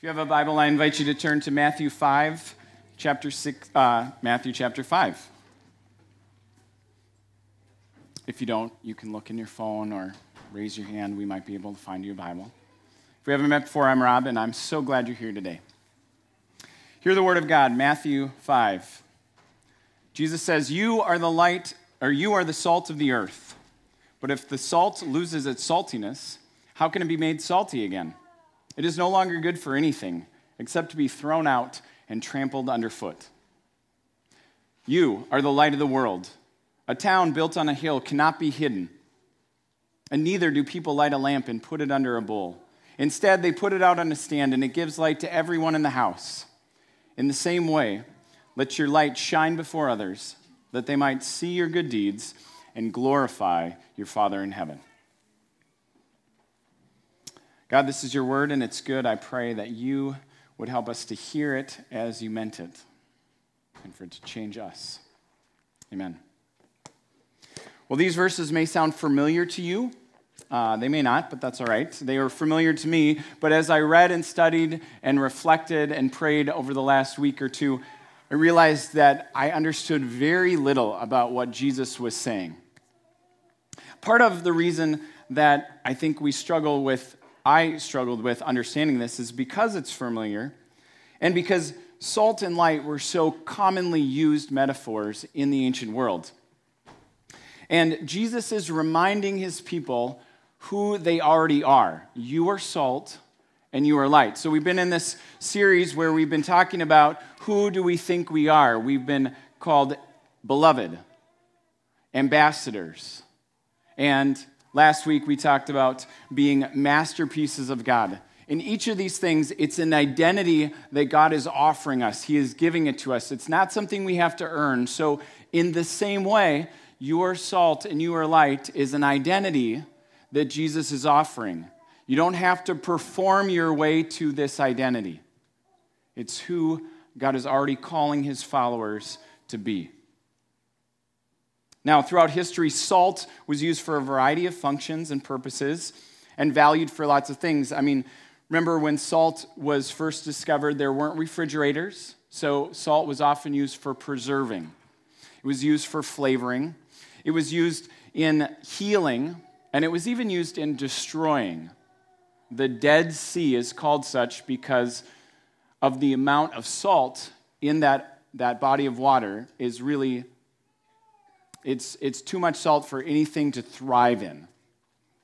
If you have a Bible, I invite you to turn to Matthew 5, chapter 6, uh, Matthew chapter 5. If you don't, you can look in your phone or raise your hand. We might be able to find you a Bible. If we haven't met before, I'm Rob, and I'm so glad you're here today. Hear the word of God, Matthew 5. Jesus says, You are the light, or you are the salt of the earth. But if the salt loses its saltiness, how can it be made salty again? It is no longer good for anything except to be thrown out and trampled underfoot. You are the light of the world. A town built on a hill cannot be hidden. And neither do people light a lamp and put it under a bowl. Instead, they put it out on a stand, and it gives light to everyone in the house. In the same way, let your light shine before others, that they might see your good deeds and glorify your Father in heaven. God, this is your word and it's good. I pray that you would help us to hear it as you meant it and for it to change us. Amen. Well, these verses may sound familiar to you. Uh, they may not, but that's all right. They are familiar to me. But as I read and studied and reflected and prayed over the last week or two, I realized that I understood very little about what Jesus was saying. Part of the reason that I think we struggle with I struggled with understanding this is because it's familiar and because salt and light were so commonly used metaphors in the ancient world. And Jesus is reminding his people who they already are. You are salt and you are light. So we've been in this series where we've been talking about who do we think we are. We've been called beloved, ambassadors, and Last week, we talked about being masterpieces of God. In each of these things, it's an identity that God is offering us. He is giving it to us. It's not something we have to earn. So, in the same way, your salt and your light is an identity that Jesus is offering. You don't have to perform your way to this identity, it's who God is already calling his followers to be. Now, throughout history, salt was used for a variety of functions and purposes and valued for lots of things. I mean, remember when salt was first discovered, there weren't refrigerators, so salt was often used for preserving, it was used for flavoring, it was used in healing, and it was even used in destroying. The Dead Sea is called such because of the amount of salt in that, that body of water is really it's, it's too much salt for anything to thrive in.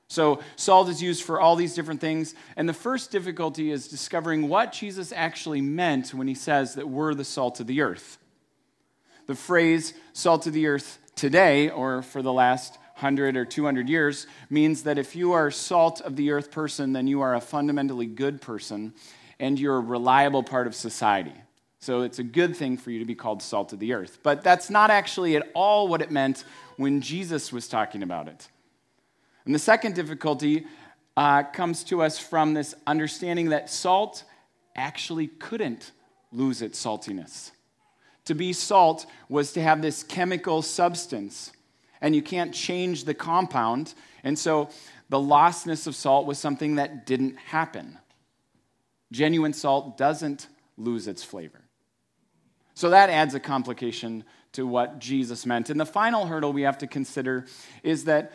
So, salt is used for all these different things. And the first difficulty is discovering what Jesus actually meant when he says that we're the salt of the earth. The phrase salt of the earth today, or for the last 100 or 200 years, means that if you are salt of the earth person, then you are a fundamentally good person and you're a reliable part of society. So it's a good thing for you to be called salt of the earth. But that's not actually at all what it meant when Jesus was talking about it. And the second difficulty uh, comes to us from this understanding that salt actually couldn't lose its saltiness. To be salt was to have this chemical substance, and you can't change the compound. And so the lostness of salt was something that didn't happen. Genuine salt doesn't lose its flavor. So that adds a complication to what Jesus meant. And the final hurdle we have to consider is that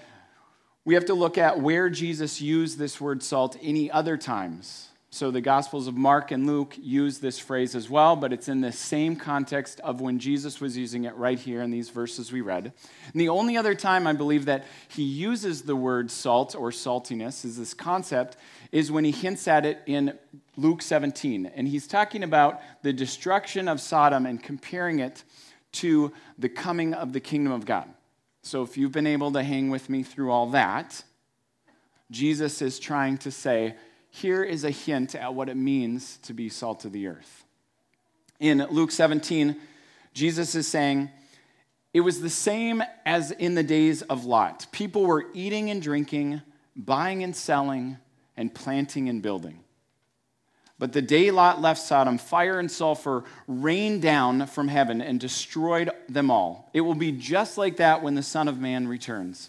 we have to look at where Jesus used this word salt any other times. So the Gospels of Mark and Luke use this phrase as well, but it's in the same context of when Jesus was using it right here in these verses we read. And the only other time I believe that he uses the word salt or saltiness is this concept is when he hints at it in Luke 17. And he's talking about the destruction of Sodom and comparing it to the coming of the kingdom of God. So if you've been able to hang with me through all that, Jesus is trying to say, here is a hint at what it means to be salt of the earth. In Luke 17, Jesus is saying, It was the same as in the days of Lot. People were eating and drinking, buying and selling, and planting and building. But the day Lot left Sodom, fire and sulfur rained down from heaven and destroyed them all. It will be just like that when the Son of Man returns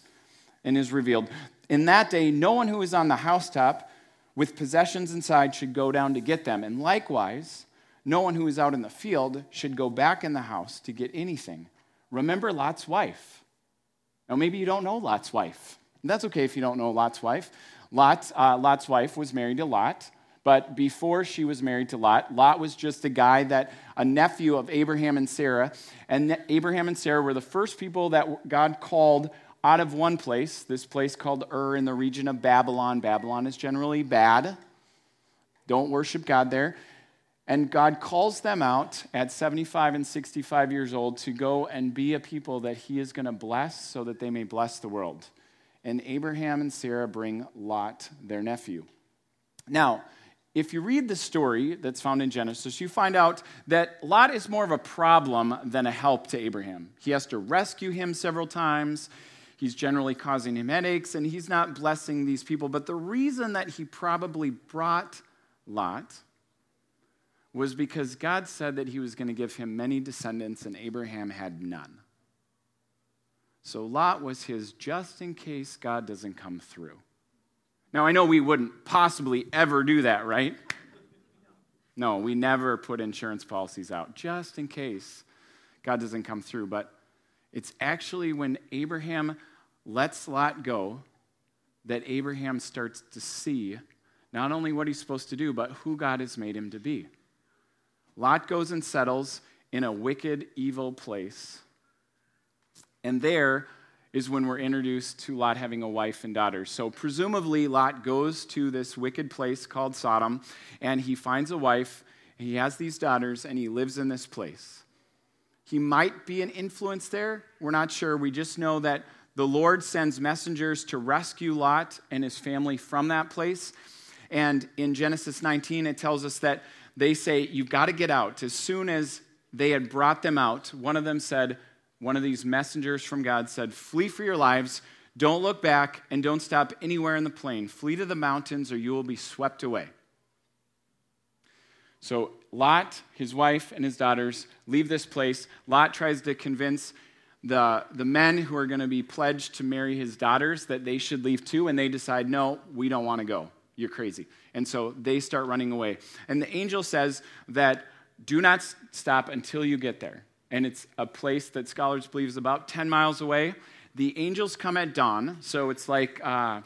and is revealed. In that day, no one who is on the housetop with possessions inside should go down to get them. And likewise, no one who is out in the field should go back in the house to get anything. Remember Lot's wife. Now, maybe you don't know Lot's wife. That's okay if you don't know Lot's wife. Lot, uh, Lot's wife was married to Lot, but before she was married to Lot, Lot was just a guy that, a nephew of Abraham and Sarah. And Abraham and Sarah were the first people that God called out of one place, this place called Ur in the region of Babylon. Babylon is generally bad. Don't worship God there. And God calls them out at 75 and 65 years old to go and be a people that He is going to bless so that they may bless the world. And Abraham and Sarah bring Lot, their nephew. Now, if you read the story that's found in Genesis, you find out that Lot is more of a problem than a help to Abraham. He has to rescue him several times. He's generally causing him headaches, and he's not blessing these people. But the reason that he probably brought Lot was because God said that he was going to give him many descendants, and Abraham had none. So Lot was his just in case God doesn't come through. Now, I know we wouldn't possibly ever do that, right? No, we never put insurance policies out just in case God doesn't come through. But it's actually when Abraham lets Lot go that Abraham starts to see not only what he's supposed to do, but who God has made him to be. Lot goes and settles in a wicked, evil place. And there is when we're introduced to Lot having a wife and daughters. So, presumably, Lot goes to this wicked place called Sodom, and he finds a wife, he has these daughters, and he lives in this place. He might be an influence there. We're not sure. We just know that the Lord sends messengers to rescue Lot and his family from that place. And in Genesis 19, it tells us that they say, You've got to get out. As soon as they had brought them out, one of them said, one of these messengers from God said, Flee for your lives. Don't look back and don't stop anywhere in the plain. Flee to the mountains or you will be swept away. So Lot, his wife, and his daughters leave this place. Lot tries to convince the, the men who are going to be pledged to marry his daughters that they should leave too, and they decide, no, we don't want to go. You're crazy. And so they start running away. And the angel says that do not stop until you get there and it's a place that scholars believe is about 10 miles away. The angels come at dawn, so it's like uh,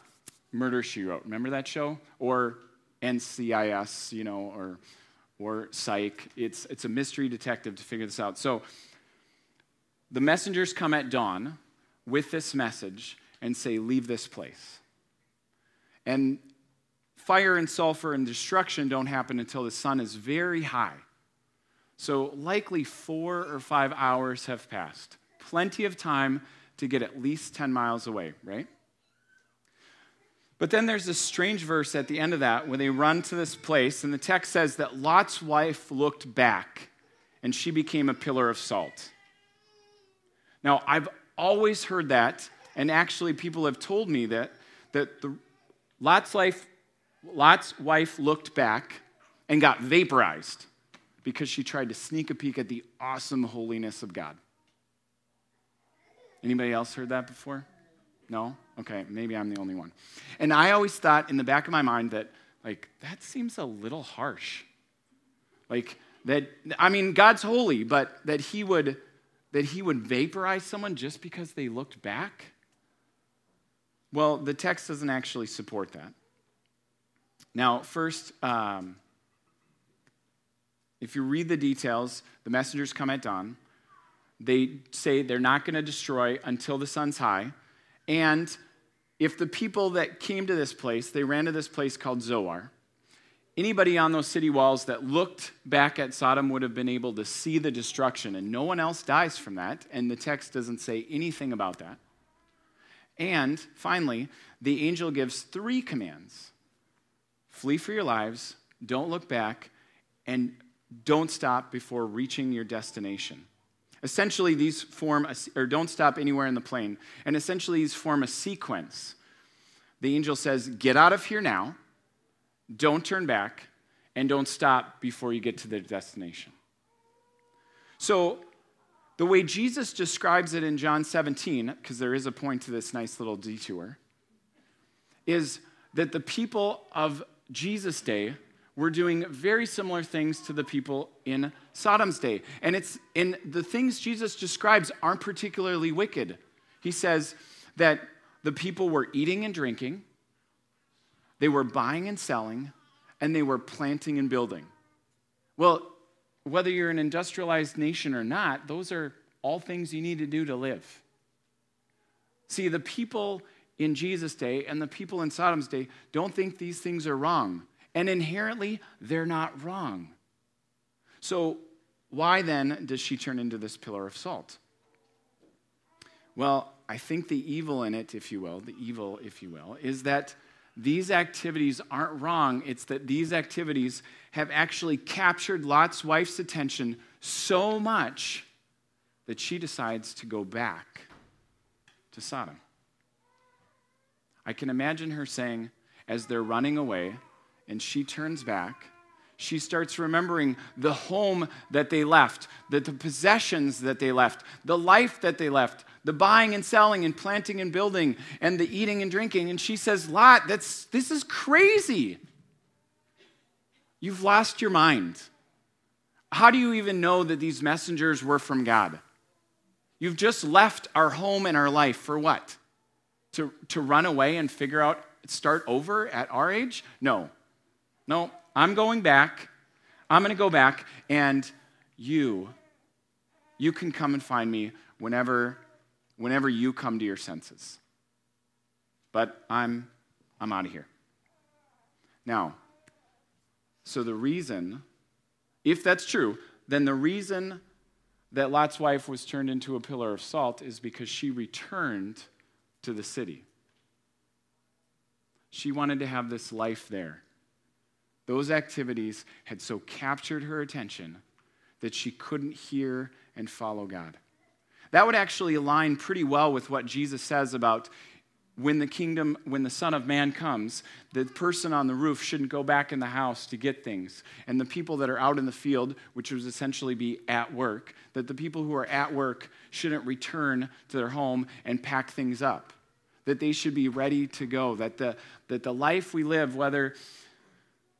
Murder She Wrote. Remember that show? Or NCIS, you know, or or Psych. It's it's a mystery detective to figure this out. So the messengers come at dawn with this message and say, "Leave this place." And fire and sulfur and destruction don't happen until the sun is very high. So, likely four or five hours have passed. Plenty of time to get at least 10 miles away, right? But then there's this strange verse at the end of that where they run to this place, and the text says that Lot's wife looked back and she became a pillar of salt. Now, I've always heard that, and actually, people have told me that, that the, Lot's, life, Lot's wife looked back and got vaporized because she tried to sneak a peek at the awesome holiness of God. Anybody else heard that before? No? Okay, maybe I'm the only one. And I always thought in the back of my mind that, like, that seems a little harsh. Like, that, I mean, God's holy, but that he would, that he would vaporize someone just because they looked back? Well, the text doesn't actually support that. Now, first, um, if you read the details, the messengers come at dawn. They say they're not going to destroy until the sun's high. And if the people that came to this place, they ran to this place called Zoar, anybody on those city walls that looked back at Sodom would have been able to see the destruction, and no one else dies from that, and the text doesn't say anything about that. And finally, the angel gives three commands flee for your lives, don't look back, and don't stop before reaching your destination. Essentially, these form, a, or don't stop anywhere in the plain. And essentially, these form a sequence. The angel says, Get out of here now, don't turn back, and don't stop before you get to the destination. So, the way Jesus describes it in John 17, because there is a point to this nice little detour, is that the people of Jesus' day were doing very similar things to the people in Sodom's day. And it's in the things Jesus describes aren't particularly wicked. He says that the people were eating and drinking, they were buying and selling, and they were planting and building. Well, whether you're an industrialized nation or not, those are all things you need to do to live. See, the people in Jesus' day and the people in Sodom's day don't think these things are wrong. And inherently, they're not wrong. So, why then does she turn into this pillar of salt? Well, I think the evil in it, if you will, the evil, if you will, is that these activities aren't wrong. It's that these activities have actually captured Lot's wife's attention so much that she decides to go back to Sodom. I can imagine her saying, as they're running away, and she turns back, she starts remembering the home that they left, the, the possessions that they left, the life that they left, the buying and selling and planting and building and the eating and drinking. And she says, Lot, that's, this is crazy. You've lost your mind. How do you even know that these messengers were from God? You've just left our home and our life for what? To, to run away and figure out, start over at our age? No. No, I'm going back. I'm going to go back, and you, you can come and find me whenever whenever you come to your senses. But I'm, I'm out of here. Now, so the reason, if that's true, then the reason that Lot's wife was turned into a pillar of salt is because she returned to the city. She wanted to have this life there. Those activities had so captured her attention that she couldn't hear and follow God. That would actually align pretty well with what Jesus says about when the kingdom, when the Son of Man comes, the person on the roof shouldn't go back in the house to get things. And the people that are out in the field, which would essentially be at work, that the people who are at work shouldn't return to their home and pack things up. That they should be ready to go. That the, that the life we live, whether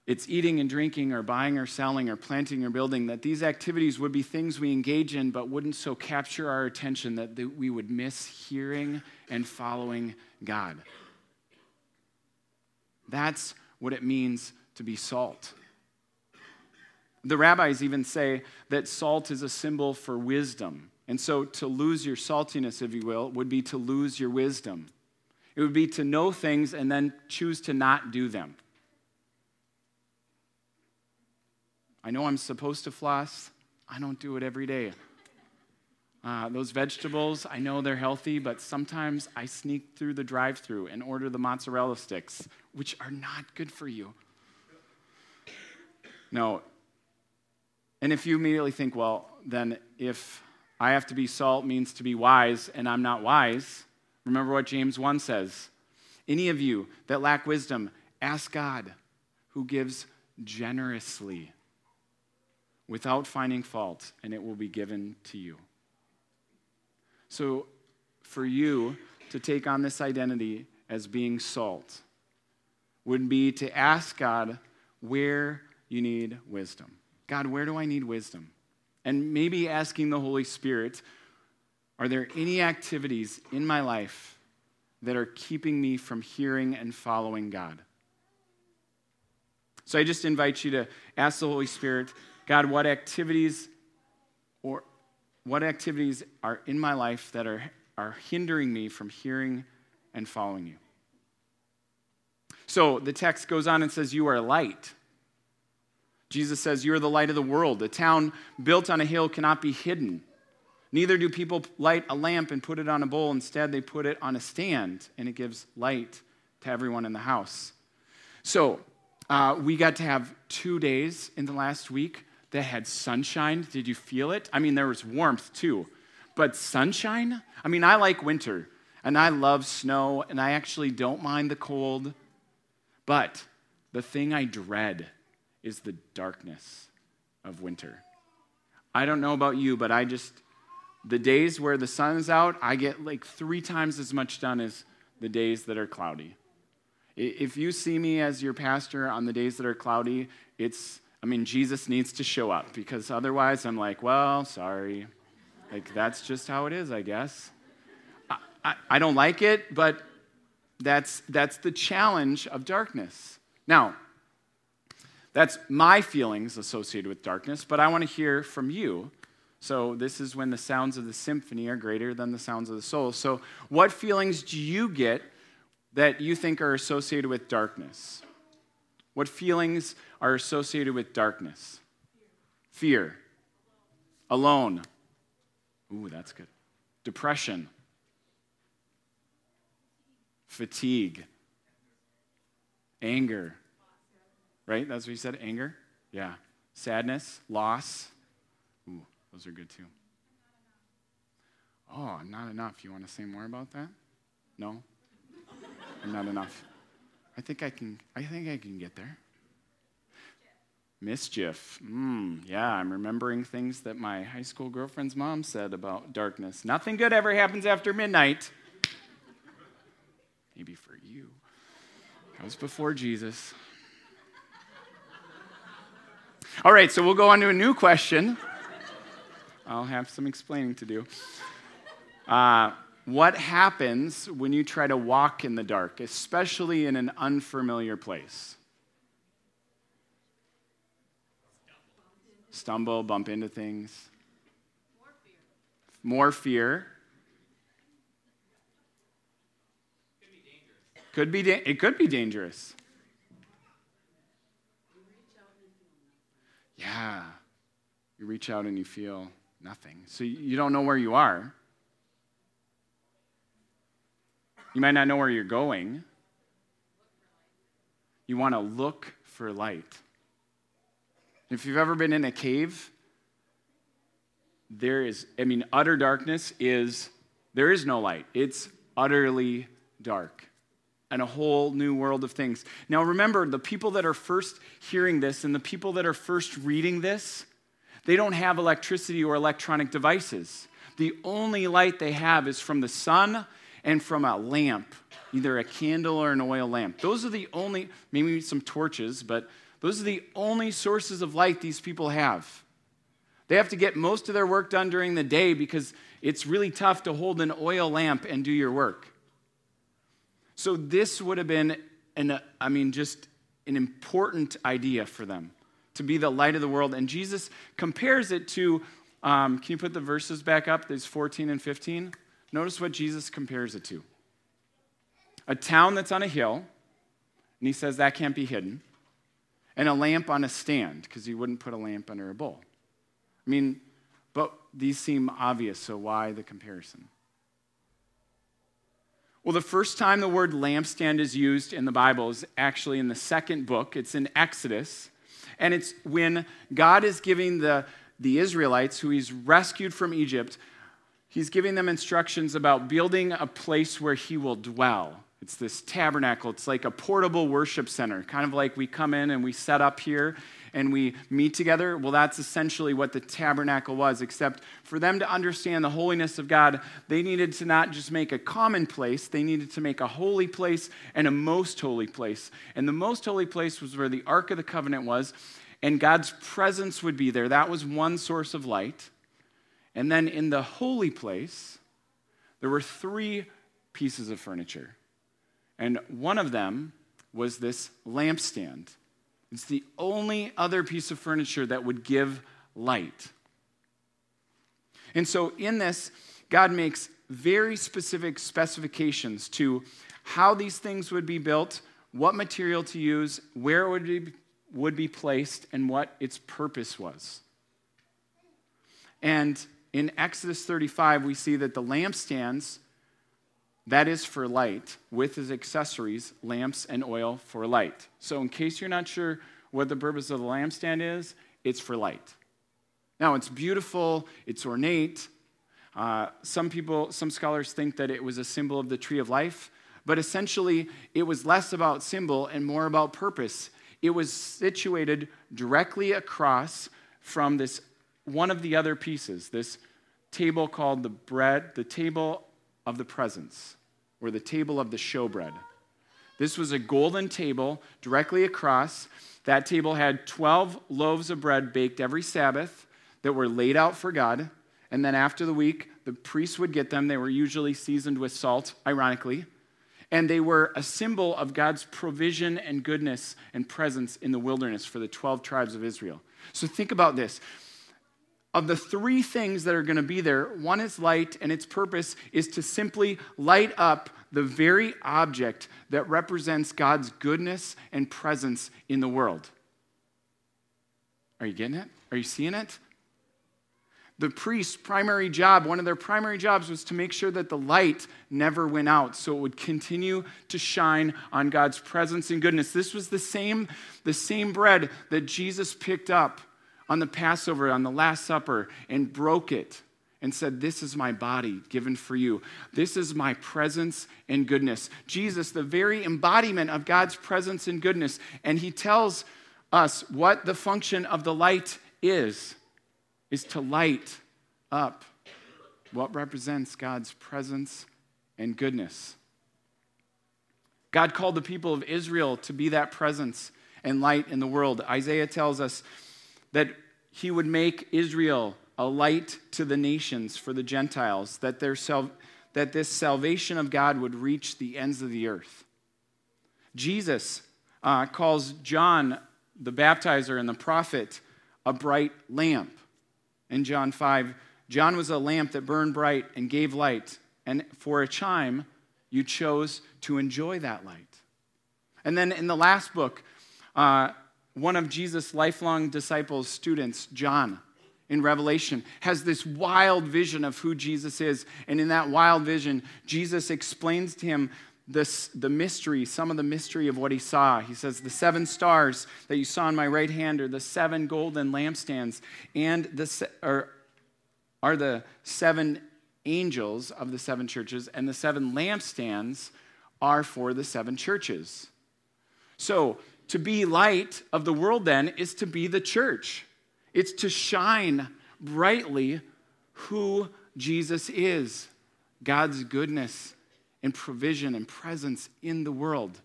it's eating and drinking or buying or selling or planting or building, that these activities would be things we engage in but wouldn't so capture our attention that we would miss hearing and following God. That's what it means to be salt. The rabbis even say that salt is a symbol for wisdom. And so to lose your saltiness, if you will, would be to lose your wisdom. It would be to know things and then choose to not do them. I know I'm supposed to floss. I don't do it every day. Uh, those vegetables, I know they're healthy, but sometimes I sneak through the drive through and order the mozzarella sticks, which are not good for you. No. And if you immediately think, well, then if I have to be salt means to be wise and I'm not wise, remember what James 1 says. Any of you that lack wisdom, ask God, who gives generously without finding fault, and it will be given to you. So, for you to take on this identity as being salt would be to ask God where you need wisdom. God, where do I need wisdom? And maybe asking the Holy Spirit, are there any activities in my life that are keeping me from hearing and following God? So I just invite you to ask the Holy Spirit God, what activities or what activities are in my life that are, are hindering me from hearing and following you? So the text goes on and says, You are light. Jesus says, You are the light of the world. A town built on a hill cannot be hidden. Neither do people light a lamp and put it on a bowl. Instead, they put it on a stand, and it gives light to everyone in the house. So, uh, we got to have two days in the last week that had sunshine. Did you feel it? I mean, there was warmth too, but sunshine? I mean, I like winter and I love snow and I actually don't mind the cold. But the thing I dread is the darkness of winter. I don't know about you, but I just, the days where the sun is out, I get like three times as much done as the days that are cloudy. If you see me as your pastor on the days that are cloudy, it's, I mean, Jesus needs to show up because otherwise I'm like, well, sorry. Like, that's just how it is, I guess. I, I, I don't like it, but that's, that's the challenge of darkness. Now, that's my feelings associated with darkness, but I want to hear from you. So, this is when the sounds of the symphony are greater than the sounds of the soul. So, what feelings do you get that you think are associated with darkness? What feelings are associated with darkness? Fear. Alone. Ooh, that's good. Depression. Fatigue. Anger. Right? That's what you said? Anger? Yeah. Sadness. Loss. Ooh, those are good too. Oh, not enough. You want to say more about that? No? I'm not enough. I think I can, I think I can get there. Mischief. Mm, yeah, I'm remembering things that my high school girlfriend's mom said about darkness. Nothing good ever happens after midnight. Maybe for you. That was before Jesus. All right, so we'll go on to a new question. I'll have some explaining to do. Uh, what happens when you try to walk in the dark, especially in an unfamiliar place? Stumble, bump into things. More fear. More fear. Could be, da- it could be dangerous. Yeah. You reach out and you feel nothing. So you don't know where you are. You might not know where you're going. You want to look for light. If you've ever been in a cave, there is, I mean, utter darkness is, there is no light. It's utterly dark and a whole new world of things. Now, remember, the people that are first hearing this and the people that are first reading this, they don't have electricity or electronic devices. The only light they have is from the sun and from a lamp, either a candle or an oil lamp. Those are the only, maybe some torches, but those are the only sources of light these people have. They have to get most of their work done during the day because it's really tough to hold an oil lamp and do your work. So, this would have been, an, I mean, just an important idea for them to be the light of the world. And Jesus compares it to, um, can you put the verses back up? There's 14 and 15. Notice what Jesus compares it to a town that's on a hill, and he says that can't be hidden, and a lamp on a stand, because you wouldn't put a lamp under a bowl. I mean, but these seem obvious, so why the comparison? Well, the first time the word lampstand is used in the Bible is actually in the second book. It's in Exodus. And it's when God is giving the, the Israelites, who he's rescued from Egypt, he's giving them instructions about building a place where he will dwell. It's this tabernacle. It's like a portable worship center, kind of like we come in and we set up here and we meet together. Well, that's essentially what the tabernacle was, except for them to understand the holiness of God, they needed to not just make a common place, they needed to make a holy place and a most holy place. And the most holy place was where the Ark of the Covenant was, and God's presence would be there. That was one source of light. And then in the holy place, there were three pieces of furniture. And one of them was this lampstand. It's the only other piece of furniture that would give light. And so in this, God makes very specific specifications to how these things would be built, what material to use, where it would be, would be placed, and what its purpose was. And in Exodus 35, we see that the lampstands, that is for light, with his accessories, lamps and oil for light. So, in case you're not sure what the purpose of the lampstand is, it's for light. Now, it's beautiful, it's ornate. Uh, some people, some scholars think that it was a symbol of the tree of life, but essentially, it was less about symbol and more about purpose. It was situated directly across from this one of the other pieces, this table called the bread, the table of the presence, or the table of the showbread. This was a golden table directly across. That table had 12 loaves of bread baked every Sabbath that were laid out for God. And then after the week, the priests would get them. They were usually seasoned with salt, ironically. And they were a symbol of God's provision and goodness and presence in the wilderness for the 12 tribes of Israel. So think about this. Of the three things that are going to be there, one is light, and its purpose is to simply light up the very object that represents God's goodness and presence in the world. Are you getting it? Are you seeing it? The priest's primary job, one of their primary jobs, was to make sure that the light never went out, so it would continue to shine on God's presence and goodness. This was the same, the same bread that Jesus picked up on the Passover, on the Last Supper, and broke it and said, This is my body given for you. This is my presence and goodness. Jesus, the very embodiment of God's presence and goodness. And he tells us what the function of the light is is to light up what represents God's presence and goodness. God called the people of Israel to be that presence and light in the world. Isaiah tells us that he would make Israel a light to the nations for the Gentiles, that, their sal- that this salvation of God would reach the ends of the earth. Jesus uh, calls John, the baptizer and the prophet, a bright lamp. In John 5, John was a lamp that burned bright and gave light, and for a chime, you chose to enjoy that light. And then in the last book, uh, one of Jesus' lifelong disciples, students, John, in Revelation has this wild vision of who Jesus is. And in that wild vision, Jesus explains to him this, the mystery, some of the mystery of what he saw. He says, The seven stars that you saw in my right hand are the seven golden lampstands, and the, are, are the seven angels of the seven churches, and the seven lampstands are for the seven churches. So, to be light of the world then is to be the church. It's to shine brightly who Jesus is God's goodness and provision and presence in the world.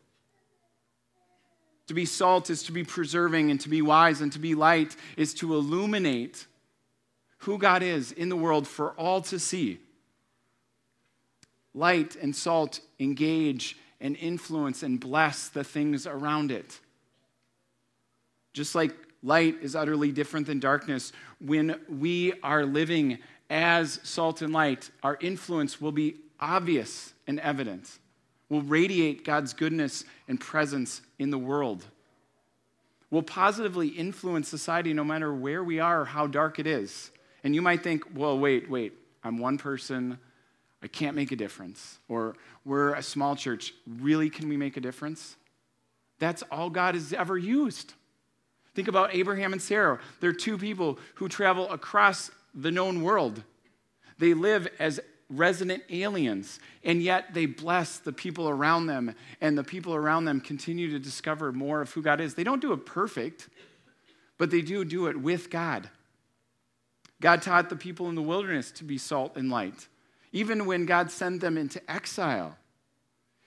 To be salt is to be preserving, and to be wise and to be light is to illuminate who God is in the world for all to see. Light and salt engage and influence and bless the things around it. Just like Light is utterly different than darkness. When we are living as salt and light, our influence will be obvious and evident, We'll radiate God's goodness and presence in the world, We'll positively influence society no matter where we are or how dark it is. And you might think, well, wait, wait, I'm one person. I can't make a difference. Or we're a small church. Really, can we make a difference? That's all God has ever used. Think about Abraham and Sarah. They're two people who travel across the known world. They live as resident aliens, and yet they bless the people around them, and the people around them continue to discover more of who God is. They don't do it perfect, but they do do it with God. God taught the people in the wilderness to be salt and light. Even when God sent them into exile,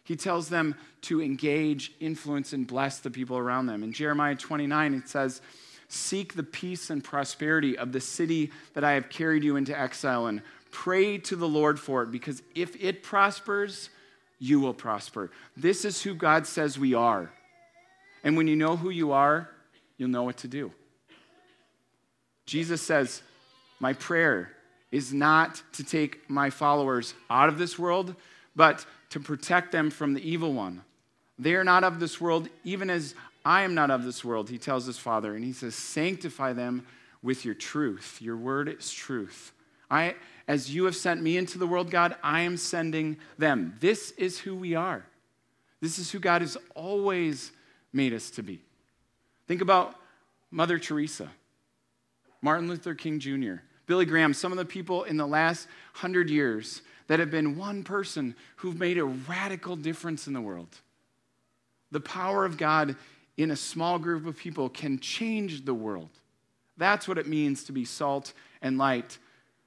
he tells them to engage, influence, and bless the people around them. In Jeremiah 29, it says, Seek the peace and prosperity of the city that I have carried you into exile and pray to the Lord for it, because if it prospers, you will prosper. This is who God says we are. And when you know who you are, you'll know what to do. Jesus says, My prayer is not to take my followers out of this world, but to protect them from the evil one. They are not of this world, even as I am not of this world, he tells his father. And he says, Sanctify them with your truth. Your word is truth. I, as you have sent me into the world, God, I am sending them. This is who we are. This is who God has always made us to be. Think about Mother Teresa, Martin Luther King Jr., Billy Graham, some of the people in the last hundred years that have been one person who've made a radical difference in the world. The power of God in a small group of people can change the world. That's what it means to be salt and light.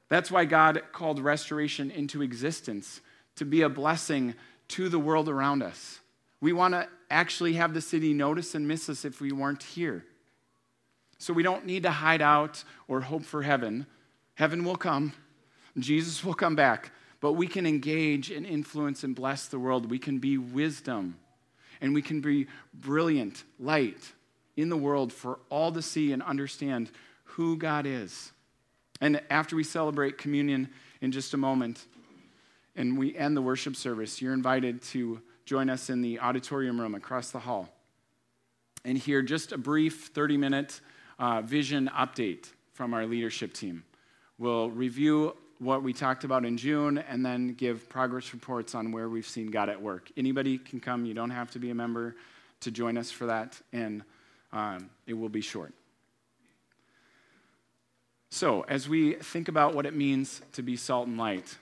That's why God called restoration into existence, to be a blessing to the world around us. We want to actually have the city notice and miss us if we weren't here. So we don't need to hide out or hope for heaven. Heaven will come, Jesus will come back, but we can engage and influence and bless the world. We can be wisdom and we can be brilliant light in the world for all to see and understand who God is. And after we celebrate communion in just a moment and we end the worship service, you're invited to join us in the auditorium room across the hall and hear just a brief 30 minute uh, vision update from our leadership team. We'll review what we talked about in June and then give progress reports on where we've seen God at work. Anybody can come, you don't have to be a member to join us for that, and um, it will be short. So, as we think about what it means to be salt and light,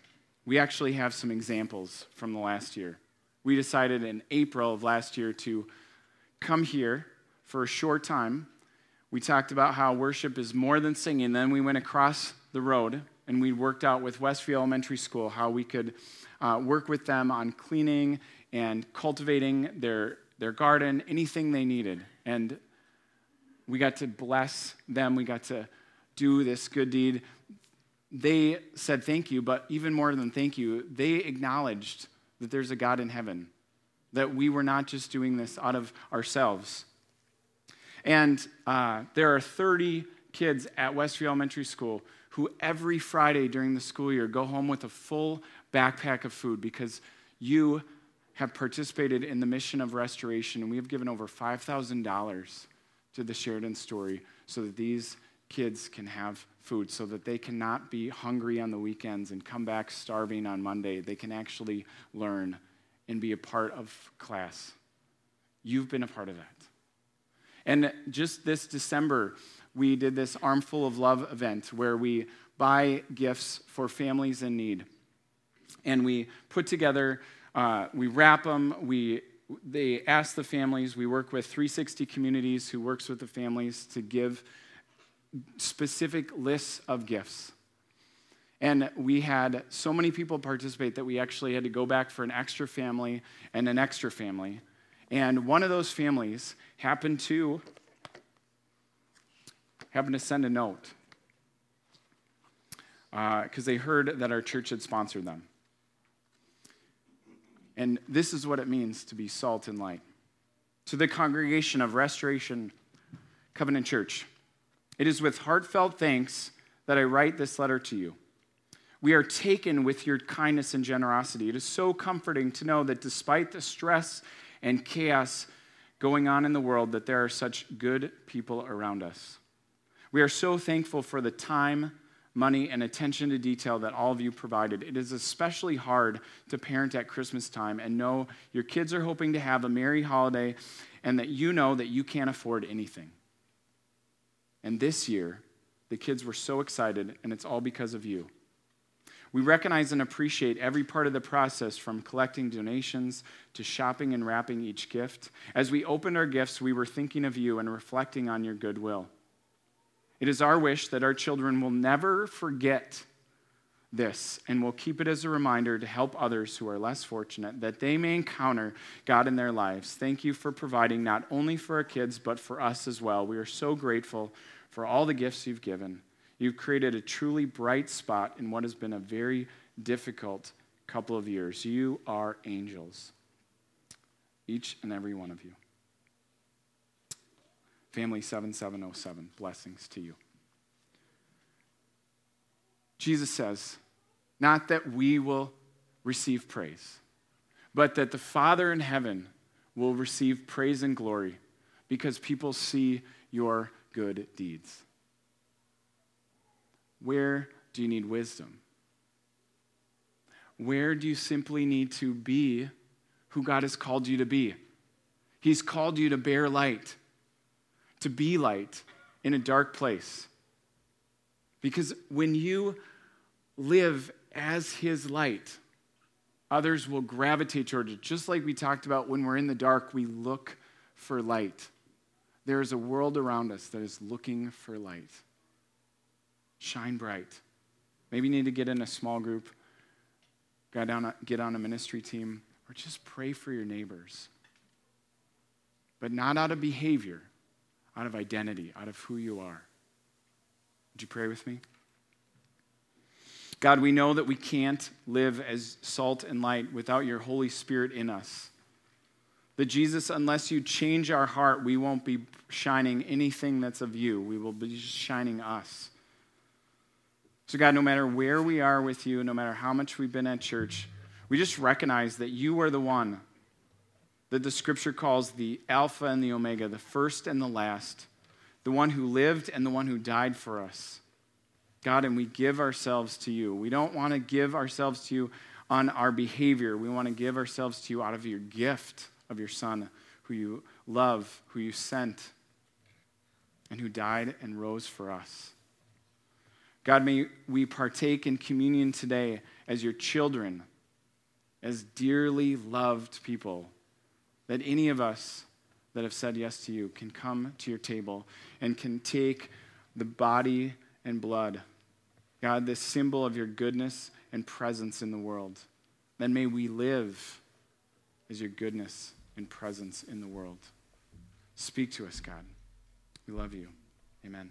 we actually have some examples from the last year. We decided in April of last year to come here for a short time. We talked about how worship is more than singing. Then we went across the road and we worked out with Westview Elementary School how we could uh, work with them on cleaning and cultivating their, their garden, anything they needed. And we got to bless them. We got to do this good deed. They said thank you, but even more than thank you, they acknowledged that there's a God in heaven, that we were not just doing this out of ourselves. And uh, there are 30 kids at Westview Elementary School who every Friday during the school year go home with a full backpack of food because you have participated in the mission of restoration, and we have given over $5,000 to the Sheridan story so that these kids can have food, so that they cannot be hungry on the weekends and come back starving on Monday. They can actually learn and be a part of class. You've been a part of that. And just this December, we did this Armful of Love event where we buy gifts for families in need. And we put together, uh, we wrap them, we they ask the families, we work with 360 Communities who works with the families to give specific lists of gifts. And we had so many people participate that we actually had to go back for an extra family and an extra family. And one of those families happened to happened to send a note because uh, they heard that our church had sponsored them. And this is what it means to be salt and light. To the congregation of Restoration Covenant Church, it is with heartfelt thanks that I write this letter to you. We are taken with your kindness and generosity. It is so comforting to know that despite the stress and chaos going on in the world, that there are such good people around us. We are so thankful for the time, money, and attention to detail that all of you provided. It is especially hard to parent at Christmas time and know your kids are hoping to have a merry holiday and that you know that you can't afford anything. And this year, the kids were so excited, and it's all because of you. We recognize and appreciate every part of the process from collecting donations to shopping and wrapping each gift. As we opened our gifts, we were thinking of you and reflecting on your goodwill. It is our wish that our children will never forget this and will keep it as a reminder to help others who are less fortunate that they may encounter God in their lives. Thank you for providing not only for our kids, but for us as well. We are so grateful for all the gifts you've given. You've created a truly bright spot in what has been a very difficult couple of years. You are angels, each and every one of you. Family 7707, blessings to you. Jesus says, not that we will receive praise, but that the Father in heaven will receive praise and glory because people see your good deeds. Where do you need wisdom? Where do you simply need to be who God has called you to be? He's called you to bear light to be light in a dark place. Because when you live as his light, others will gravitate towards it. Just like we talked about when we're in the dark, we look for light. There is a world around us that is looking for light. Shine bright. Maybe you need to get in a small group, get on get on a ministry team, or just pray for your neighbors. but not out of behavior, out of identity, out of who you are. Would you pray with me? God, we know that we can't live as salt and light without your Holy Spirit in us. That Jesus, unless you change our heart, we won't be shining anything that's of you. We will be shining us. So, God, no matter where we are with you, no matter how much we've been at church, we just recognize that you are the one that the scripture calls the Alpha and the Omega, the first and the last, the one who lived and the one who died for us. God, and we give ourselves to you. We don't want to give ourselves to you on our behavior. We want to give ourselves to you out of your gift of your Son, who you love, who you sent, and who died and rose for us. God, may we partake in communion today as your children, as dearly loved people, that any of us that have said yes to you can come to your table and can take the body and blood, God, this symbol of your goodness and presence in the world. Then may we live as your goodness and presence in the world. Speak to us, God. We love you. Amen.